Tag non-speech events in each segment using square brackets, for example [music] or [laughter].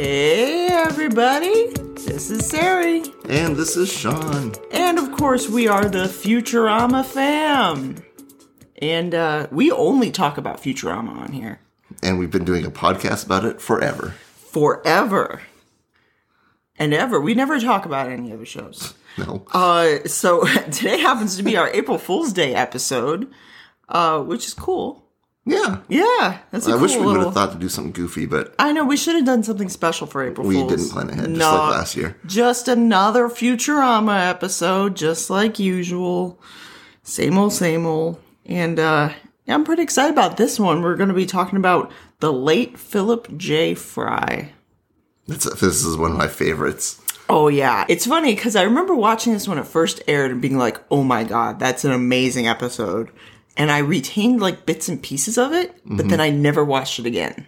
Hey, everybody. This is Sari. And this is Sean. And of course, we are the Futurama fam. And uh, we only talk about Futurama on here And we've been doing a podcast about it forever. forever and ever. We never talk about any other shows. No. Uh, so [laughs] today happens to be our April Fool's Day episode, uh, which is cool. Yeah. Yeah, that's a I cool wish we would little. have thought to do something goofy, but I know we should have done something special for April Fools. we Fools. didn't plan ahead, just like last year. Just another Futurama episode, just like usual. Same old, same old. And uh, yeah, I'm pretty excited about this one. We're going to be talking about the late Philip J. Fry. That's, this is one of my favorites. Oh yeah, it's funny because I remember watching this when it first aired and being like, "Oh my god, that's an amazing episode," and I retained like bits and pieces of it, but then I never watched it again.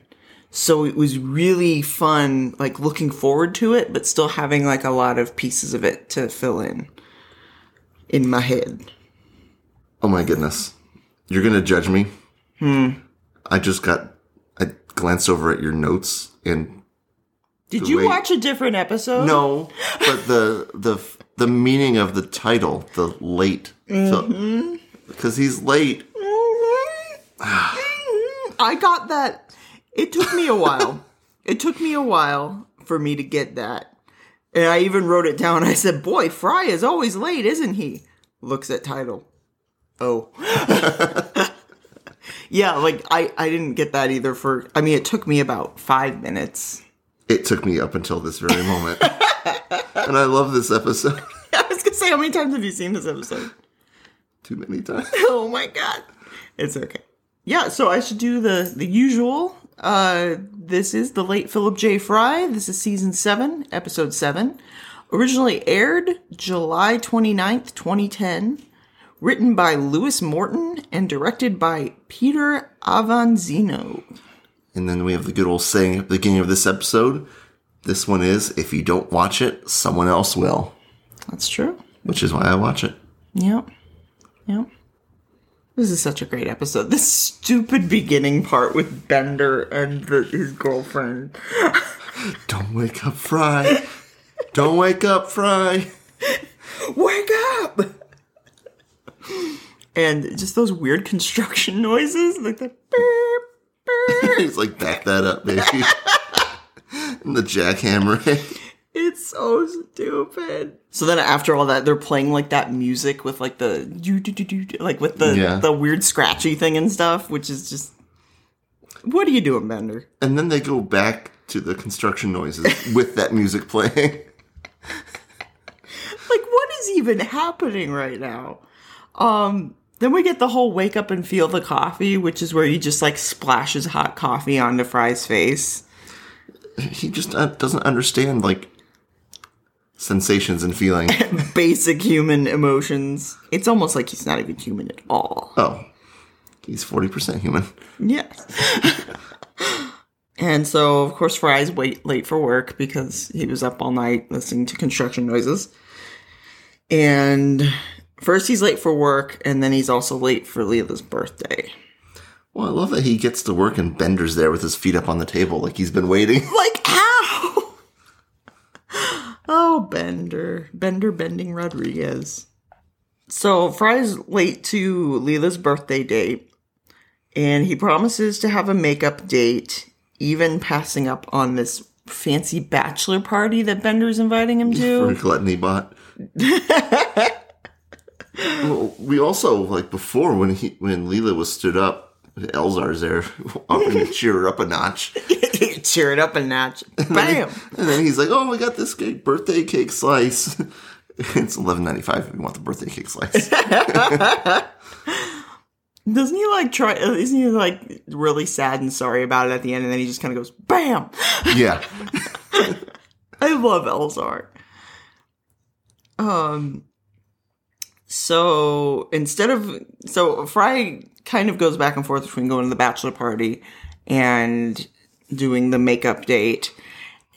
So it was really fun, like looking forward to it, but still having like a lot of pieces of it to fill in in my head. Oh my goodness. You're going to judge me? Hmm. I just got, I glanced over at your notes and Did you Wait. watch a different episode? no, but the, the, the meaning of the title, the late, because he's late. [sighs] I got that. It took me a while. it took me a while for me to get that. And I even wrote it down. I said, Boy, Fry is always late, isn't he? Looks at title. Oh. [laughs] yeah, like I, I didn't get that either for I mean it took me about five minutes. It took me up until this very moment. [laughs] and I love this episode [laughs] I was gonna say how many times have you seen this episode? too many times. oh my god. It's okay. Yeah, so I should do the the usual. Uh this is the late Philip J. Fry. This is season 7, episode 7. Originally aired July 29th, 2010. Written by Lewis Morton and directed by Peter Avanzino. And then we have the good old saying at the beginning of this episode. This one is, if you don't watch it, someone else will. That's true. Which is why I watch it. Yep. Yep. This is such a great episode. This stupid beginning part with Bender and the, his girlfriend. Don't wake up, Fry. don't wake up, Fry. wake up and just those weird construction noises like the beep, beep. [laughs] He's like, back that up, baby. [laughs] and the jackhammer. [laughs] it's so stupid so then after all that they're playing like that music with like the do, do, do, do, like with the Yeah. the weird scratchy thing and stuff which is just what are you doing bender and then they go back to the construction noises [laughs] with that music playing. [laughs] like what is even happening right now um then we get the whole wake up and feel the coffee which is where he just like splashes hot coffee onto fry's face he just uh, doesn't understand, like, sensations and feelings. [laughs] basic human emotions. It's almost like he's not even human at all. oh, he's 40% human. Yes. [laughs] and so, of course, Fry's wait late for work because he was up all night listening to construction noises. And first he's late for work, and then he's also late for Leela's birthday. Well, I love that he gets to work and Bender's there with his feet up on the table like he's been waiting. Like? Oh, Bender. Bender Bending Rodriguez. So, Fry's late to Leela's birthday date, and he promises to have a makeup date, even passing up on this fancy bachelor party that Bender's inviting him for to. gluttony bot. [laughs] well, we also like before when he when Leela was stood up, Elzar's there [laughs] offering [laughs] to cheer her up a notch, [laughs] Cheer it up a notch. Bam! and then he's like, "Oh, we got this cake, birthday cake slice." it's eleven ninety five if you want the birthday cake slice. Doesn't he like try? Isn't he like really sad and sorry about it at the end, and then he just kind of goes, "Bam!" yeah, I love Elzar. Um. So instead of so Fry kind of goes back and forth between going to the bachelor party and doing the makeup date,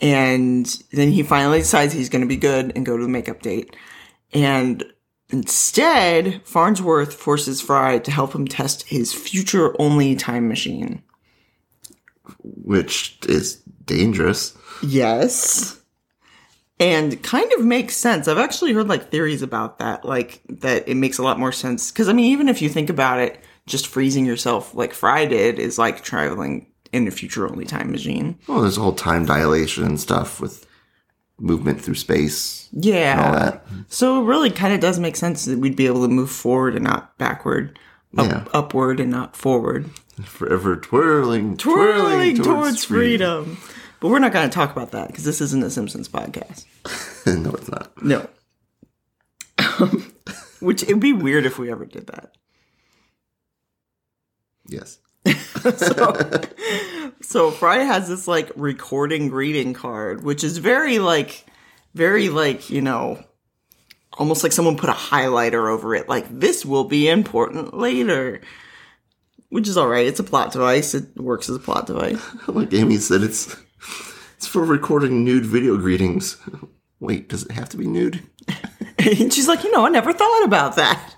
and then he finally decides he's going to be good and go to the makeup date, and instead Farnsworth forces Fry to help him test his future only time machine. which is dangerous. Yes. And kind of makes sense. I've actually heard like theories about that, like that it makes a lot more sense. Cause I mean, even if you think about it, just freezing yourself like Fry did is like traveling in a future only time machine. Well, there's a whole time dilation and stuff with movement through space. Yeah. So it really kind of does make sense that we'd be able to move forward and not backward, up, Yeah. upward and not forward. Forever twirling, Twirling twirling towards, freedom. But we're not going to talk about that because this isn't a Simpsons podcast. [laughs] no, it's not. No. [laughs] Which it'd be weird if we ever did that. Yes. [laughs] so, so Fry has this like recording greeting card, which is very like, very like, you know, almost like someone put a highlighter over it. Like, this will be important later. Which is alright. It's a plot device. It works as a plot device. [laughs] Like Amy said, it's it's for recording nude video greetings. Wait, does it have to be nude? and [laughs] she's like, you know, I never thought about that.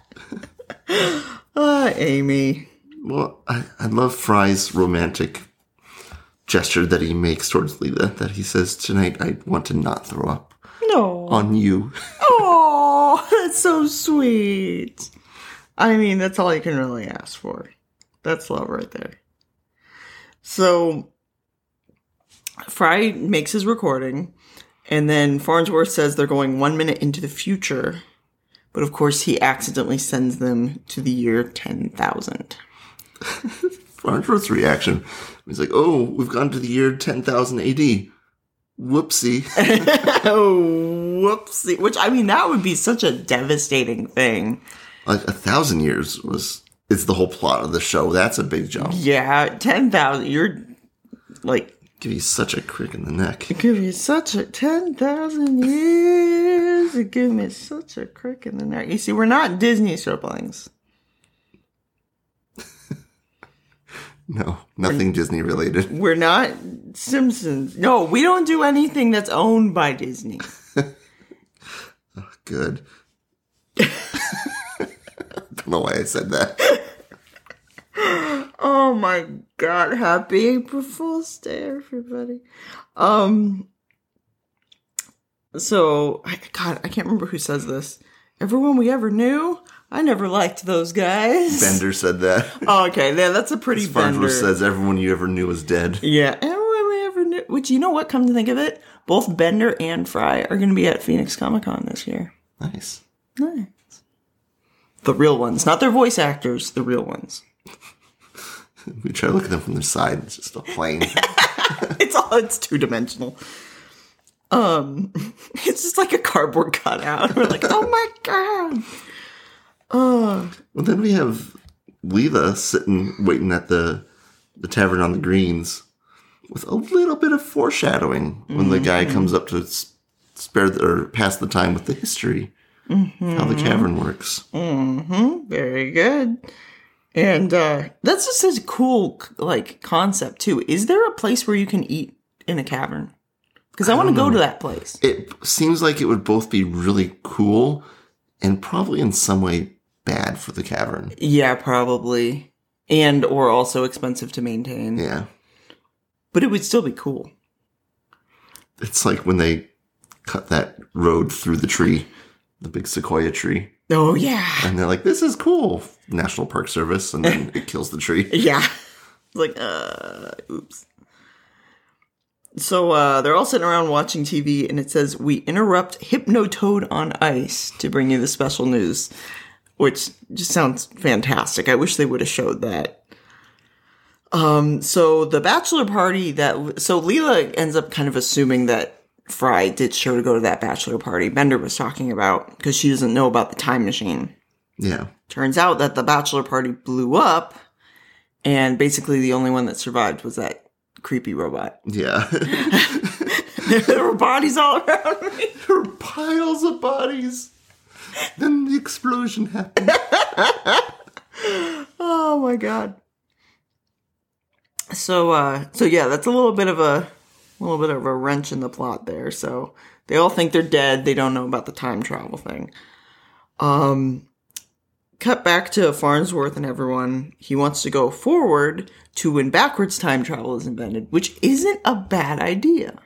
Ah, Amy. Well, I, I love Fry's romantic gesture that he makes towards Leela. That he says, "Tonight, I want to not throw up No. on you." Oh, [laughs] that's so sweet. I mean, that's all you can really ask for. That's love right there. So, Fry makes his recording, and then Farnsworth says they're going one minute into the future, but of course, he accidentally sends them to the year 10,000. [laughs] Farnsworth's reaction. He's like, "Oh, we've gone to the year ten thousand A.D." Whoopsie. [laughs] oh, whoopsie. Which, I mean, that would be such a devastating thing. like a thousand years was is the whole plot of the show. That's a big jump. Yeah, 10,000. You're like, Give you such a crick in the neck. give you such a 10,000 years. It give me such a crick in the neck. You see, we're not Disney siblings. No, nothing Disney related. [laughs] We're not Simpsons. No, we don't do anything that's owned by Disney. [laughs] Good. I [laughs] Don't know why I said that. Oh my god, happy April Fool's Day, everybody. Um, so, I- God, I can't remember who says this. Everyone we ever knew, I never liked those guys. Bender said that. Oh, okay, yeah, that's a pretty Bender. Farnsworth says everyone you ever knew was dead. Yeah, everyone we ever knew. Which, you know what, come to think of it, both Bender and Fry are going to be at Phoenix Comic Con this year. Nice. Nice. The real ones, not their voice actors, the real ones. [laughs] We try to look at them from their side. It's just a plane. [laughs] It's all it's two dimensional. Um, [laughs] it's just like a cardboard cutout. We're like, oh my god. Well, then we have Leela sitting waiting at the the tavern on the greens with a little bit of foreshadowing when the guy comes up to spare the, or pass the time with the history how the cavern works. Very good. And uh that's just such a cool like concept too. Is there a place where you can eat in a cavern? Because I, want to go to that place. It seems like it would both be really cool and probably in some way bad for the cavern. Yeah, probably. And or also expensive to maintain. Yeah. But it would still be cool. It's like when they cut that road through the tree, the big sequoia tree. Oh yeah. And they're like, this is cool. National Park Service. And then it kills the tree. [laughs] Yeah. like, uh, oops. So uh, they're all sitting around watching TV, and it says, We interrupt Hypnotoad on ice to bring you the special news, which just sounds fantastic. I wish they would have showed that. Um, so the bachelor party that, so Leela ends up kind of assuming that Fry did show to go to that bachelor party Bender was talking about because she doesn't know about the time machine. Yeah. Turns out that the bachelor party blew up, and basically the only one that survived was that creepy robot. Yeah. [laughs] there were bodies all around me. there were piles of bodies. Then the explosion happened. [laughs] Oh my god. So uh so yeah, that's a little bit of a little bit of a wrench in the plot there. So they all think they're dead. They don't know about the time travel thing. Um cut back to Farnsworth and everyone. He wants to go forward to when backwards time travel is invented, which isn't a bad idea.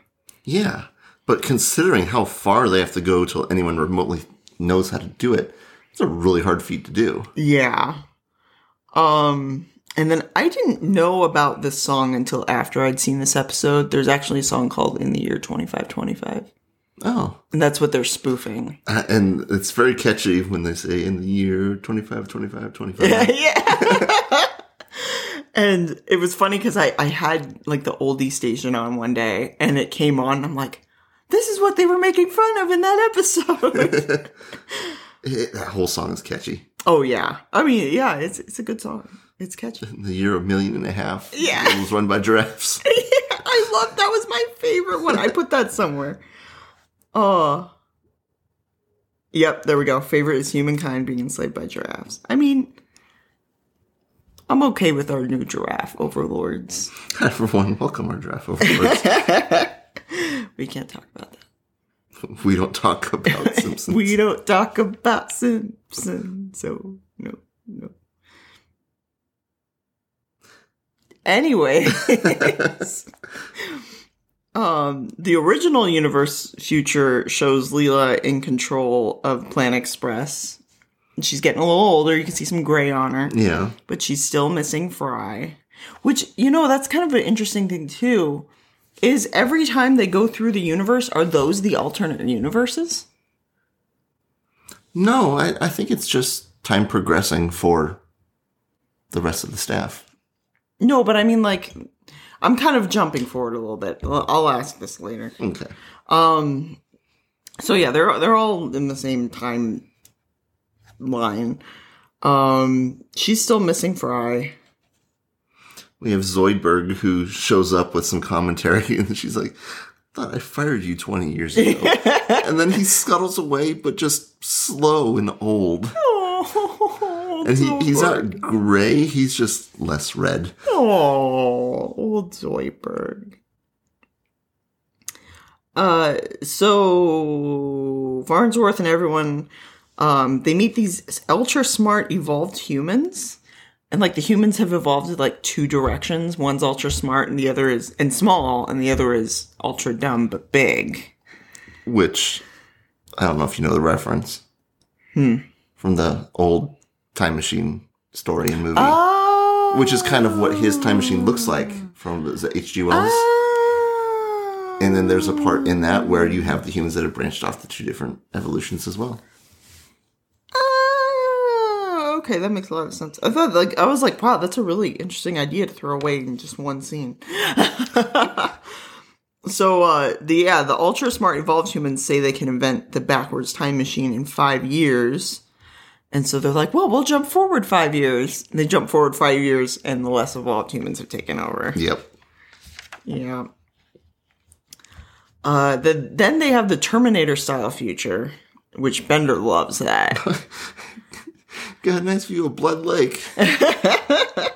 Yeah. But considering how far they have to go till anyone remotely knows how to do it, it's a really hard feat to do. Yeah. Um and then I didn't know about this song until after I'd seen this episode. There's actually a song called In the Year 2525. Oh. And that's what they're spoofing. Uh, and it's very catchy when they say in the year 25, 25, 25. [laughs] yeah. [laughs] and it was funny because I, I had like the oldie station on one day and it came on. And I'm like, this is what they were making fun of in that episode. [laughs] That whole song is catchy. oh, yeah. I mean, yeah, it's, it's a good song. It's catchy. [laughs] The year of a million and a half. Yeah. It was run by giraffes. [laughs] I love that was my favorite one. I put that somewhere. Oh. Yep, there we go. Favorite is humankind being enslaved by giraffes. I mean, I'm okay with our new giraffe overlords. For one, welcome our giraffe overlords. We can't talk about that. [laughs] we don't talk about [laughs] Simpsons. We don't talk about Simpsons, so no, no. Anyway, [laughs] um, the original universe future shows Leela in control of Planet Express. She's getting a little older. You can see some gray on her, yeah. but she's still missing Fry. Which you know, that's kind of an interesting thing too. Is every time they go through the universe, are those the alternate universes? No, I, I think it's just time progressing for the rest of the staff. No, but I mean, like, I'm kind of jumping forward a little bit. I'll I'll ask this later. Okay. Um, so yeah, they're they're all in the same time line. Um, she's still missing Fry. We have Zoidberg who shows up with some commentary [laughs] and she's like, thought I fired you 20 years ago. [laughs] and then he scuttles away, but just slow and old. Oh, And he, he's not gray, he's just less red. Oh, old Zoidberg. Uh, so Farnsworth and everyone, um, they meet these ultra smart evolved humans. And like the humans have evolved in like two directions. One's ultra smart and the other is and small, and the other is ultra dumb but big. Which, I don't know if you know the reference. Hmm. From the old time machine story and movie. Oh, which is kind of what his time machine looks like from the H.G. Wells. Oh. And then there's a part in that where you have the humans that have branched off the two different evolutions as well. Okay, that makes a lot of sense. I thought, like, I was like, wow, that's a really interesting idea to throw away in just one scene. [laughs] so, uh, the yeah, the ultra smart evolved humans say they can invent the backwards time machine in five years, and so they're like, well, we'll jump forward five years. And they jump forward five years, and the less evolved humans have taken over. Yep. Yeah. Uh, the, then they have the Terminator style future, which Bender loves that. [laughs] Got a nice view of Blood Lake. [laughs]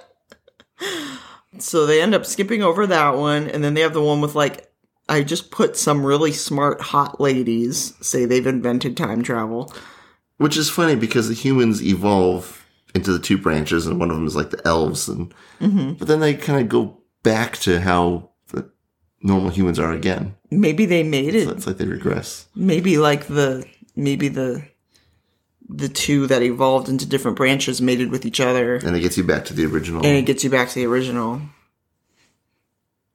So they end up skipping over that one, and then they have the one with like I just put some really smart hot ladies say they've invented time travel. Which is funny because the humans evolve into the two branches, and one of them is like the elves, and mm-hmm. but then they kind of go back to how the normal humans are again. Maybe they made So it. it's like they regress. Maybe like the maybe the the two that evolved into different branches mated with each other, And it gets you back to the original. and it gets you back to the original.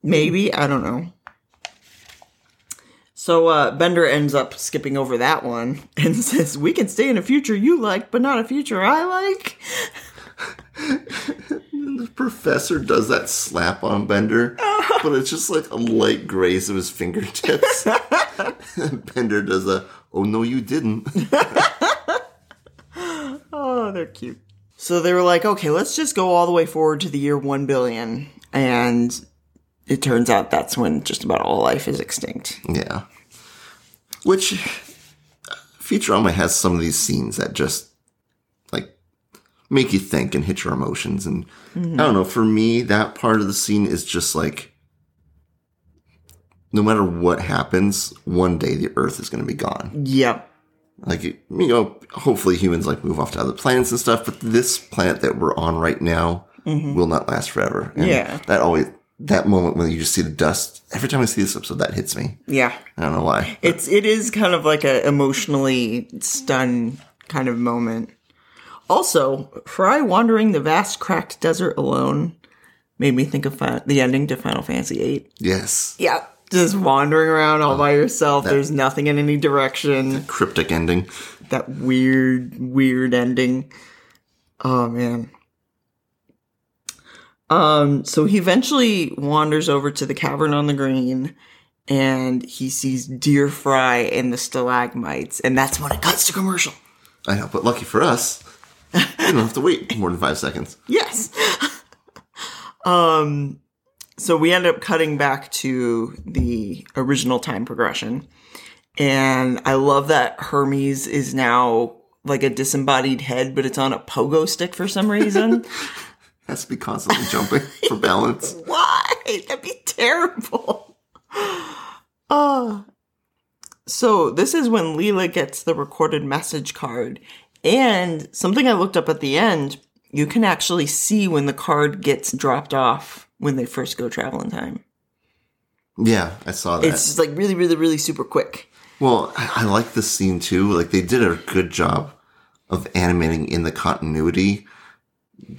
Maybe I don't know. So uh, Bender ends up skipping over that one [laughs] and says, "We can stay in a future you like, but not a future I like." the professor does that slap on Bender, but it's just like a light graze of his fingertips. [laughs] [laughs] Bender does a, oh no, you didn't. Oh, they're cute. So they were like, okay, let's just go all the way forward to the year 1 billion. And it turns out that's when just about all life is extinct. Yeah. Which Futurama has some of these scenes that just like make you think and hit your emotions. And I don't know, for me, that part of the scene is just like no matter what happens, one day the earth is going to be gone. Yep. Like you know, hopefully humans like move off to other planets and stuff. But this planet that we're on right now mm-hmm. will not last forever. And Yeah. that always that moment when you just see the dust. Every time I see this episode, that hits me. Yeah. I don't know why. It's it is kind of like a emotionally stunned kind of moment. Also, Fry wandering the vast cracked desert alone made me think of fi- the ending to Final Fantasy VIII. Yes, Yeah, just wandering around all by yourself. There's nothing in any direction. cryptic ending. That weird, weird ending. Oh man. Um, so he eventually wanders over to the cavern on the green and he sees Dear Fry in the stalagmites, and that's when it cuts to commercial. I know, but lucky for us, you don't have to wait more than five seconds. [laughs] Yes. [laughs] um so we end up cutting back to the original time progression. And I love that Hermes is now like a disembodied head, but it's on a pogo stick for some reason. [laughs] Has to be constantly jumping for balance. [laughs] Why? That'd be terrible. Oh. [sighs] So this is when Leela gets the recorded message card. And something I looked up at the end, you can actually see when the card gets dropped off when they first go travel in time. Yeah, I saw that. It's like really, really, really super quick. Well, I, I like this scene too. Like they did a good job of animating in the continuity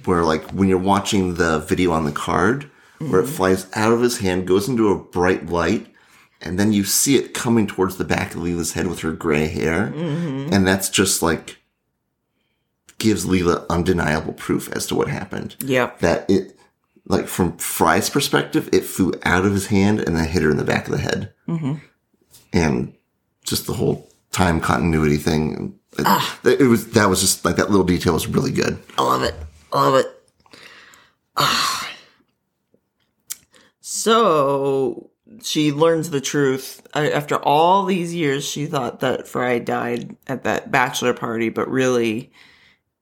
where like when you're watching the video on the card where it mm-hmm. flies out of his hand, goes into a bright light, and then you see it coming towards the back of Leela's head with her gray hair. Mm-hmm. And that's just like gives Leela undeniable proof as to what happened. Yeah. That it like from Fry's perspective, it flew out of his hand and then hit her in the back of the head. And just the whole time continuity thing. It, it was that was just like that little detail was really good. I love it. I love it. Ah. So she learns the truth. After all these years, she thought that Fry died at that bachelor party, but really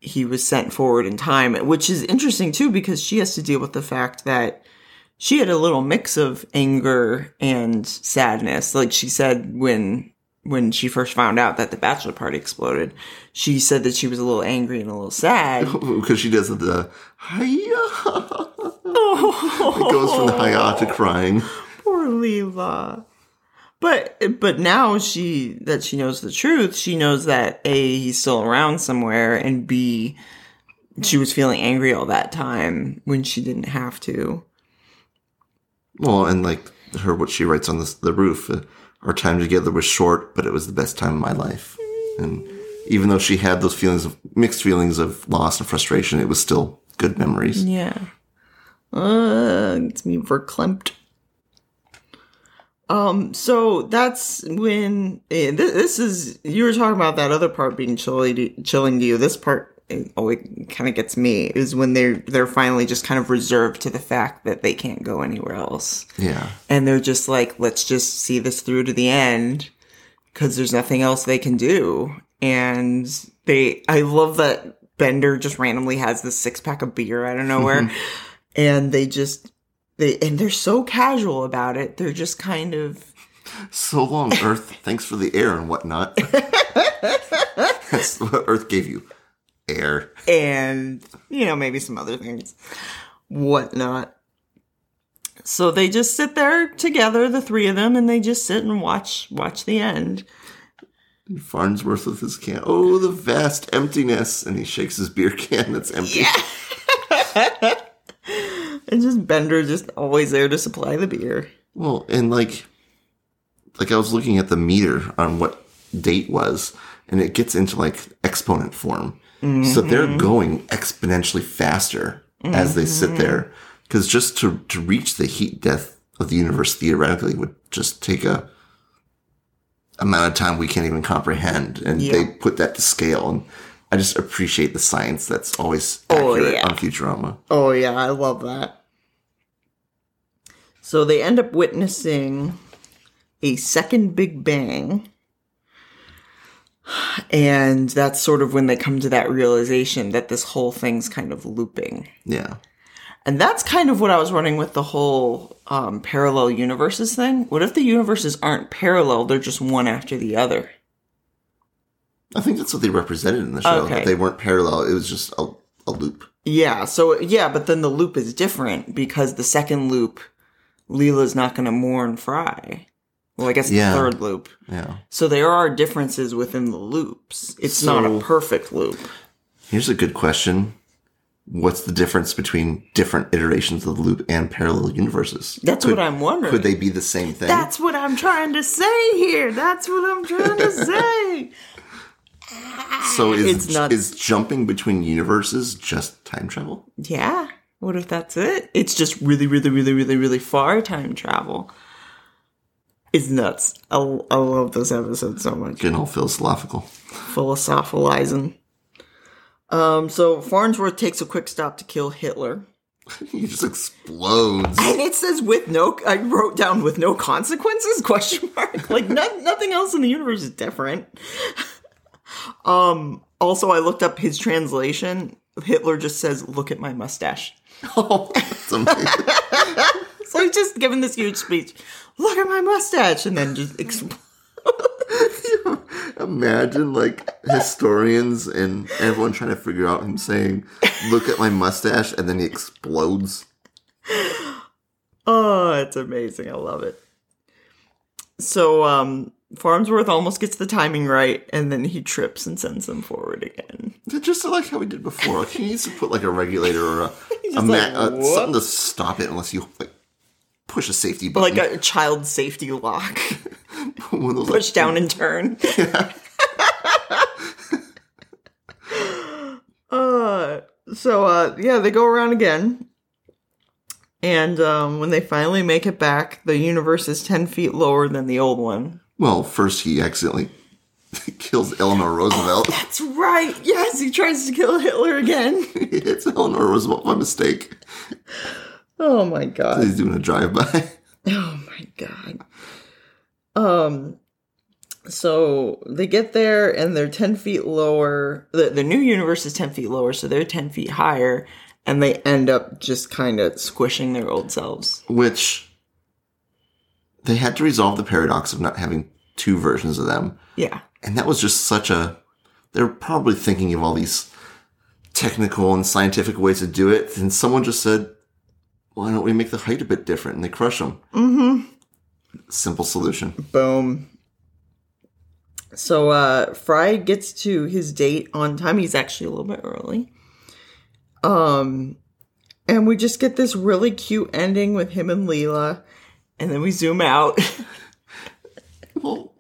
he was sent forward in time, which is interesting too because she has to deal with the fact that she had a little mix of anger and sadness. Like she said when when she first found out that the bachelor party exploded, she said that she was a little angry and a little sad. [laughs] Because she does the hiya. [laughs] It goes from the hiya to crying. [laughs] Poor Leela. But but now she that she knows the truth, she knows that A, he's still around somewhere, and B, she was feeling angry all that time when she didn't have to. Well, and like her, what she writes on the, the roof, uh, our time together was short, but it was the best time of my life. And even though she had those feelings of mixed feelings of loss and frustration, it was still good memories. Yeah. Uh, it's me verklempt. Um, so that's when eh, th- this is you were talking about that other part being chilly to, chilling to you. This part, oh, it kind of gets me is when they're they're finally just kind of reserved to the fact that they can't go anywhere else, Yeah. and they're just like, let's just see this through to the end because there's nothing else they can do. And they, I love that Bender just randomly has this six pack of beer out of nowhere, and they just they and they're so casual about it. They're just kind of So long, Earth. [laughs] Thanks for the air and whatnot. [laughs] That's what Earth gave you. Air. and you know maybe some other things, whatnot. So they just sit there together, the three of them, and they just sit and watch watch the end. Farnsworth with his can. Oh, the vast emptiness. And he shakes his beer can that's empty. [laughs] And just Bender just always there to supply the beer. Well, and like, like I was looking at the meter on what date was, and it gets into like exponent form. So they're mm-hmm. going exponentially faster as they sit mm-hmm. there. Because just to, to reach the heat death of the universe theoretically would just take a amount of time we can't even comprehend. And Yeah. they put that to scale. And I just appreciate the science that's always Oh, accurate yeah. on Futurama. Oh yeah, I love that. So they end up witnessing a second Big Bang. And that's sort of when they come to that realization that this whole thing's kind of looping. Yeah. And that's kind of what I was running with the whole um, parallel universes thing. What if the universes aren't parallel, they're just one after the other? I think that's what they represented in the show. Okay. That they weren't parallel. It was just a, a loop. Yeah, so yeah, but then the loop is different because the second loop, Leela's not going to mourn Fry. Well, I guess Yeah. the third loop. Yeah. So there are differences within the loops. It's not a perfect loop. Here's a good question. What's the difference between different iterations of the loop and parallel universes? That's Could- what I'm wondering. Could they be the same thing? That's what I'm trying to say here. That's what I'm trying to [laughs] say. So is, it's is jumping between universes just time travel? Yeah. What if that's it? It's just really, really, really, really, really far time travel. It's nuts. I, I love this episode so much. Getting all philosophical. Philosophizing. Um, so Farnsworth takes a quick stop to kill Hitler. [laughs] he just explodes. And it says with no I wrote down with no consequences [laughs] question mark. Like no, nothing else in the universe is different. [laughs] Um also I looked up his translation. Hitler just says, look at my mustache. [laughs] oh, that's amazing. [laughs] So he's just giving this huge speech. Look at my mustache, and then just expl- [laughs] Imagine like historians and everyone trying to figure out him saying, "Look at my mustache," and then he explodes. oh, it's amazing. I love it. So um, Farnsworth almost gets the timing right, and then he trips and sends them forward again. Just like how we did before. Like he needs to put like a regulator or a, [laughs] a ma- like, uh, something to stop it unless you like push a safety button. Like a child safety lock. [laughs] Those, like, Push down [laughs] and turn. uh, so uh, yeah, they go around again. And um, when they finally make it back, the universe is 10 feet lower than the old one. Well, first he accidentally [laughs] kills Eleanor Roosevelt. That's right. Yes, he tries to kill Hitler again. [laughs] it's Eleanor Roosevelt by mistake. Oh my god. He's doing a drive-by. Oh my god. Um so they get there and they're 10 feet lower. The, the new universe is 10 feet lower, so they're 10 feet higher, and they end up just kind of squishing their old selves. which they had to resolve the paradox of not having two versions of them. Yeah. And that was just such a. They're probably thinking of all these technical and scientific ways to do it. And someone just said, why don't we make the height a bit different? And they crush them. Mm-hmm. Simple solution. Boom. So uh Fry gets to his date on time. He's actually a little bit early. Um and we just get this really cute ending with him and Leela. And then we zoom out. [laughs] Well,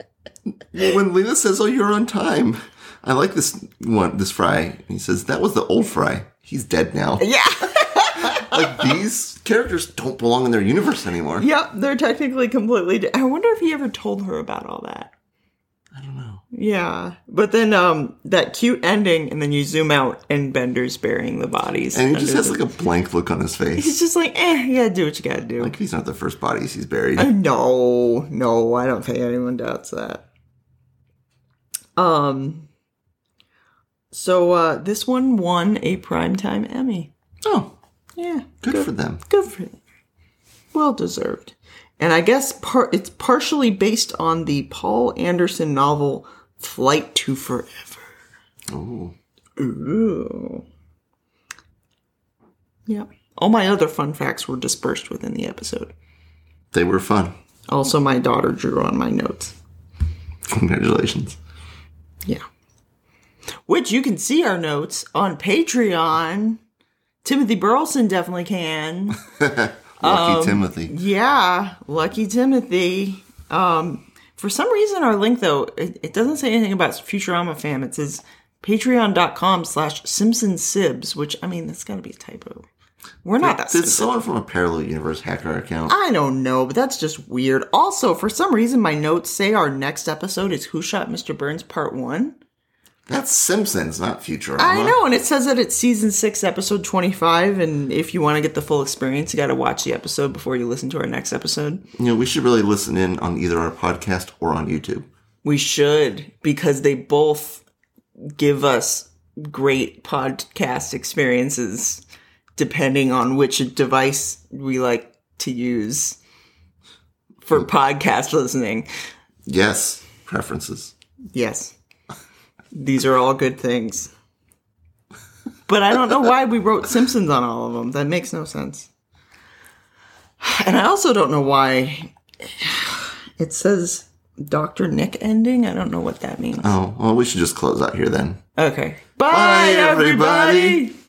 when Leela says, oh, you're on time, I like this one, this fry. He says, that was the old fry. He's dead now. [laughs] yeah. [laughs] like, these characters don't belong in their universe anymore. Yep, they're technically completely. Di- I wonder if he ever told her about all that. I don't know. Yeah, but then um that cute ending, and then you zoom out, and Bender's burying the bodies. And he just has the- like a blank look on his face. He's just like, eh, you gotta do what you gotta do. Like these aren't the first bodies he's buried. no, no, I don't think anyone doubts that. Um. So uh this one won a primetime Emmy. Oh, Yeah, good, for them. Good for them. Well deserved. And I guess par- it's partially based on the Poul Anderson novel Flight to Forever. Oh, Ooh. Yeah. All my other fun facts were dispersed within the episode. they were fun. Also, my daughter drew on my notes. Congratulations. Yeah. Which you can see our notes on Patreon. Timothy Burleson definitely can. [laughs] Lucky Timothy. Yeah, lucky Timothy. Um, for some reason, our link though it, it doesn't say anything about Futurama fam. It says patreon.com slash Simpson Sibs, which I mean that's got to be a typo. We're not that Did someone from a parallel universe hack our account? I don't know, but that's just weird. Also, for some reason, my notes say our next episode is Who Shot Mr. Burns Part One. That's Simpsons, not Futurama. I know, and it says that it's season six, episode twenty-five. And if you want to get the full experience, you got to watch the episode before you listen to our next episode. You know, we should really listen in on either our podcast or on YouTube. We should because they both give us great podcast experiences depending on which device we like to use for mm. podcast listening. Yes, preferences. Yes. These are all good things. But I don't know why we wrote Simpsons on all of them. That makes no sense. And I also don't know why it says Dr. Nick ending. I don't know what that means. Oh, well, we should just close out here then. Okay. Bye, Bye, everybody. everybody.